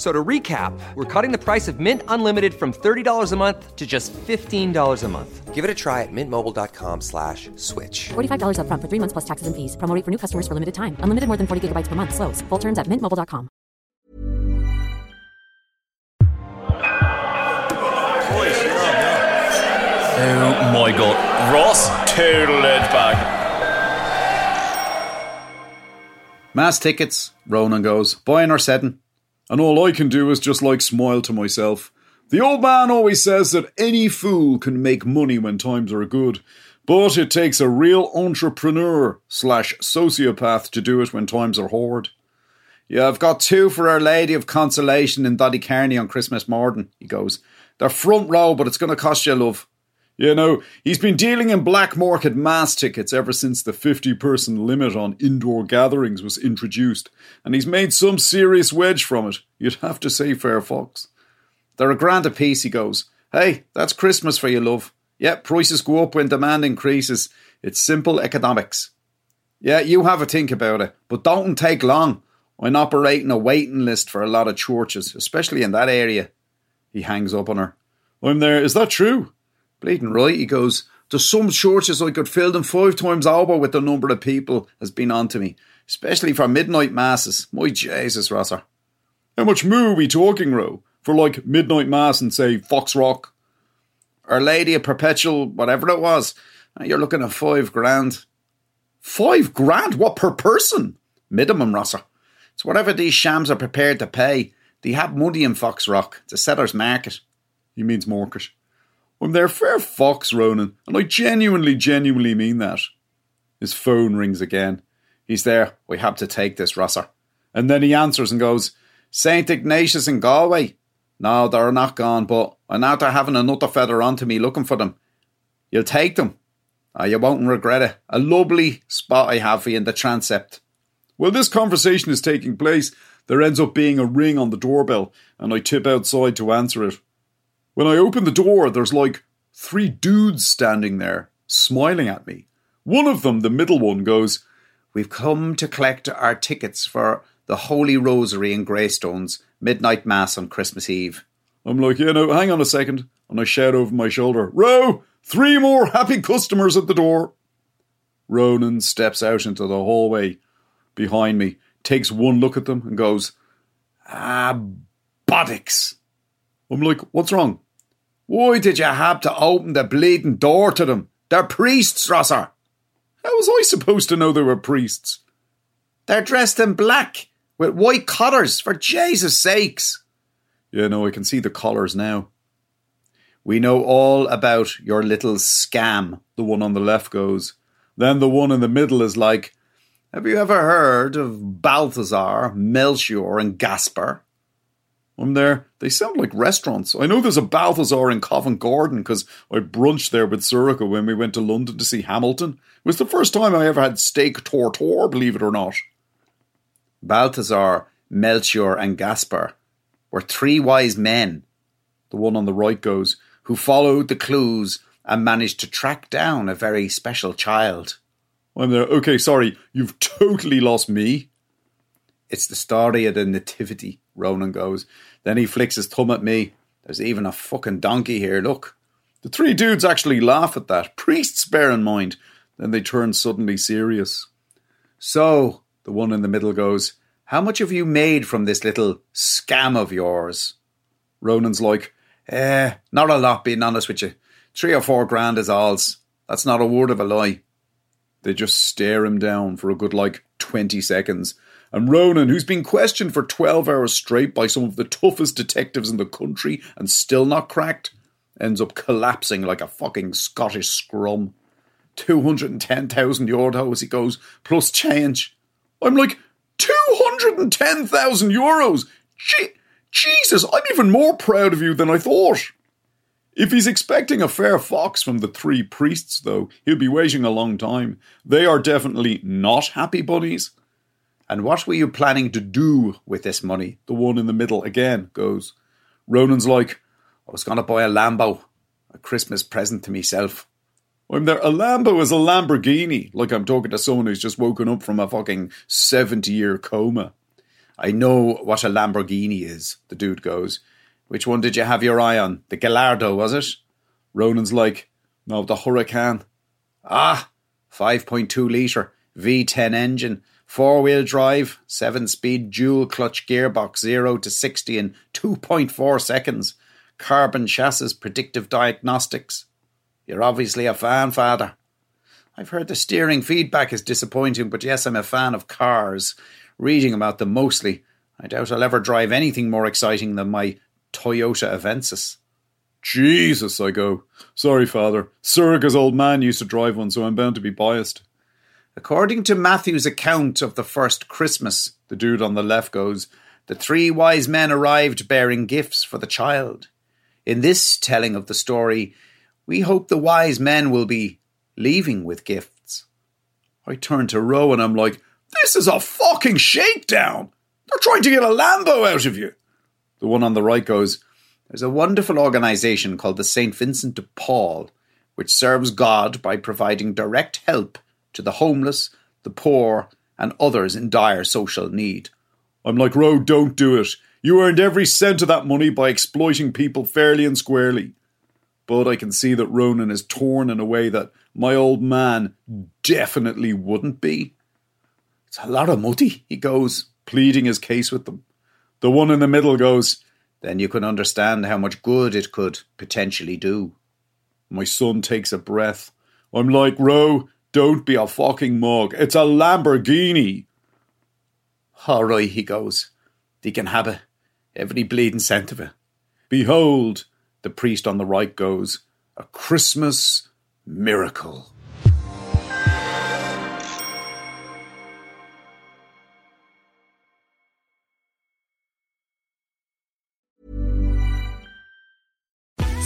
F- So to recap, we're cutting the price of Mint Unlimited from $30 a month to just $15 a month. Give it a try at mintmobile.com slash switch. $45 upfront for three months plus taxes and fees. Promo rate for new customers for limited time. Unlimited more than 40 gigabytes per month. Slows. Full terms at mintmobile.com. Oh my god. Ross total edge back. Mass tickets, Ronan goes, boy, buying or setting. And all I can do is just like smile to myself. The old man always says that any fool can make money when times are good, but it takes a real entrepreneur slash sociopath to do it when times are hard. Yeah, I've got two for Our Lady of Consolation in Donnycarney on Christmas morning, he goes. They're front row, but it's going to cost you love. You know, he's been dealing in black market mass tickets ever since the 50 person limit on indoor gatherings was introduced, and he's made some serious wedge from it. You'd have to say, Fair Fox. They're a grand apiece, he goes. Hey, that's Christmas for you, love. Yep, prices go up when demand increases. It's simple economics. Yeah, you have a think about it, but don't take long. I'm operating a waiting list for a lot of churches, especially in that area. He hangs up on her. I'm there. Is that true? Bleeding right, he goes. There's some churches I could fill them five times over with the number of people has been on to me, especially for midnight masses. My Jesus, Rosser. How much moo are we talking, Ro? For like midnight mass and say Foxrock? Our Lady of Perpetual, whatever it was. You're looking at five grand. Five grand? What per person? Minimum, Rosser. It's whatever these shams are prepared to pay. They have money in Foxrock. It's a seller's market. He means market. I'm their fair fox, Ronan, and I genuinely, genuinely mean that. His phone rings again. He's there. We have to take this, Rosser. And then he answers and goes, St. Ignatius in Galway. No, they're not gone, but I know they're having another feather onto me looking for them. You'll take them. Ah, you won't regret it. A lovely spot I have for you in the transept. While this conversation is taking place, there ends up being a ring on the doorbell, and I tip outside to answer it. When I open the door, there's like three dudes standing there, smiling at me. One of them, the middle one, goes, We've come to collect our tickets for the Holy Rosary in Greystones, midnight mass on Christmas Eve. I'm like, yeah, no, hang on a second. And I shout over my shoulder, Ro, three more happy customers at the door. Ronan steps out into the hallway behind me, takes one look at them, and goes, Ah, bollocks. I'm like, what's wrong? Why did you have to open the bleeding door to them? They're priests, Rosser. How was I supposed to know they were priests? They're dressed in black with white collars, for Jesus' sakes. Yeah, no, I can see the collars now. We know all about your little scam, the one on the left goes. Then the one in the middle is like, Have you ever heard of Balthazar, Melchior, and Gaspar? I'm there. They sound like restaurants. I know there's a Balthazar in Covent Garden because I brunched there with Sorcha when we went to London to see Hamilton. It was the first time I ever had steak tartare, believe it or not. Balthazar, Melchior, and Gaspar were three wise men, the one on the right goes, who followed the clues and managed to track down a very special child. I'm there. Okay, sorry, you've totally lost me. It's the story of the nativity, Ronan goes. Then he flicks his thumb at me. There's even a fucking donkey here, look. The three dudes actually laugh at that. Priests, bear in mind. Then they turn suddenly serious. So, the one in the middle goes, How much have you made from this little scam of yours? Ronan's like, Eh, not a lot, being honest with you. Three or four grand is alls. That's not a word of a lie. They just stare him down for a good like 20 seconds. And Ronan, who's been questioned for 12 hours straight by some of the toughest detectives in the country and still not cracked, ends up collapsing like a fucking Scottish scrum. 210,000 euros, he goes, plus change. I'm like, 210,000 euros? Je- Jesus, I'm even more proud of you than I thought. If he's expecting a fair fox from the three priests, though, he'll be waiting a long time. They are definitely not happy bunnies. And what were you planning to do with this money? The one in the middle again goes. Ronan's like, I was going to buy a Lambo, a Christmas present to myself. I'm there. A Lambo is a Lamborghini. Like I'm talking to someone who's just woken up from a fucking 70 year coma. I know what a Lamborghini is, the dude goes. Which one did you have your eye on? The Gallardo, was it? Ronan's like, no, the Huracan. Ah, 5.2 litre, V10 engine, four wheel drive, seven speed dual clutch gearbox, 0 to 60 in 2.4 seconds, carbon chassis, predictive diagnostics. You're obviously a fan, Father. I've heard the steering feedback is disappointing, but yes, I'm a fan of cars. Reading about them mostly. I doubt I'll ever drive anything more exciting than my Toyota Avensis. Jesus, I go. Sorry, Father. Sorcha's old man used to drive one, so I'm bound to be biased. According to Matthew's account of the first Christmas, the dude on the left goes, the three wise men arrived bearing gifts for the child. In this telling of the story, we hope the wise men will be leaving with gifts. I turn to Ro and I'm like, this is a fucking shakedown. They're trying to get a Lambo out of you. The one on the right goes, there's a wonderful organisation called the St. Vincent de Paul, which serves God by providing direct help to the homeless, the poor, and others in dire social need. I'm like, Ro, don't do it. You earned every cent of that money by exploiting people fairly and squarely. But I can see that Ronan is torn in a way that my old man definitely wouldn't be. It's a lot of money, he goes, pleading his case with them. The one in the middle goes, then you can understand how much good it could potentially do. My son takes a breath. I'm like, Ro, don't be a fucking mug. It's a Lamborghini. All right, he goes. They can have it. Every bleeding cent of it. Behold, the priest on the right goes, a Christmas miracle.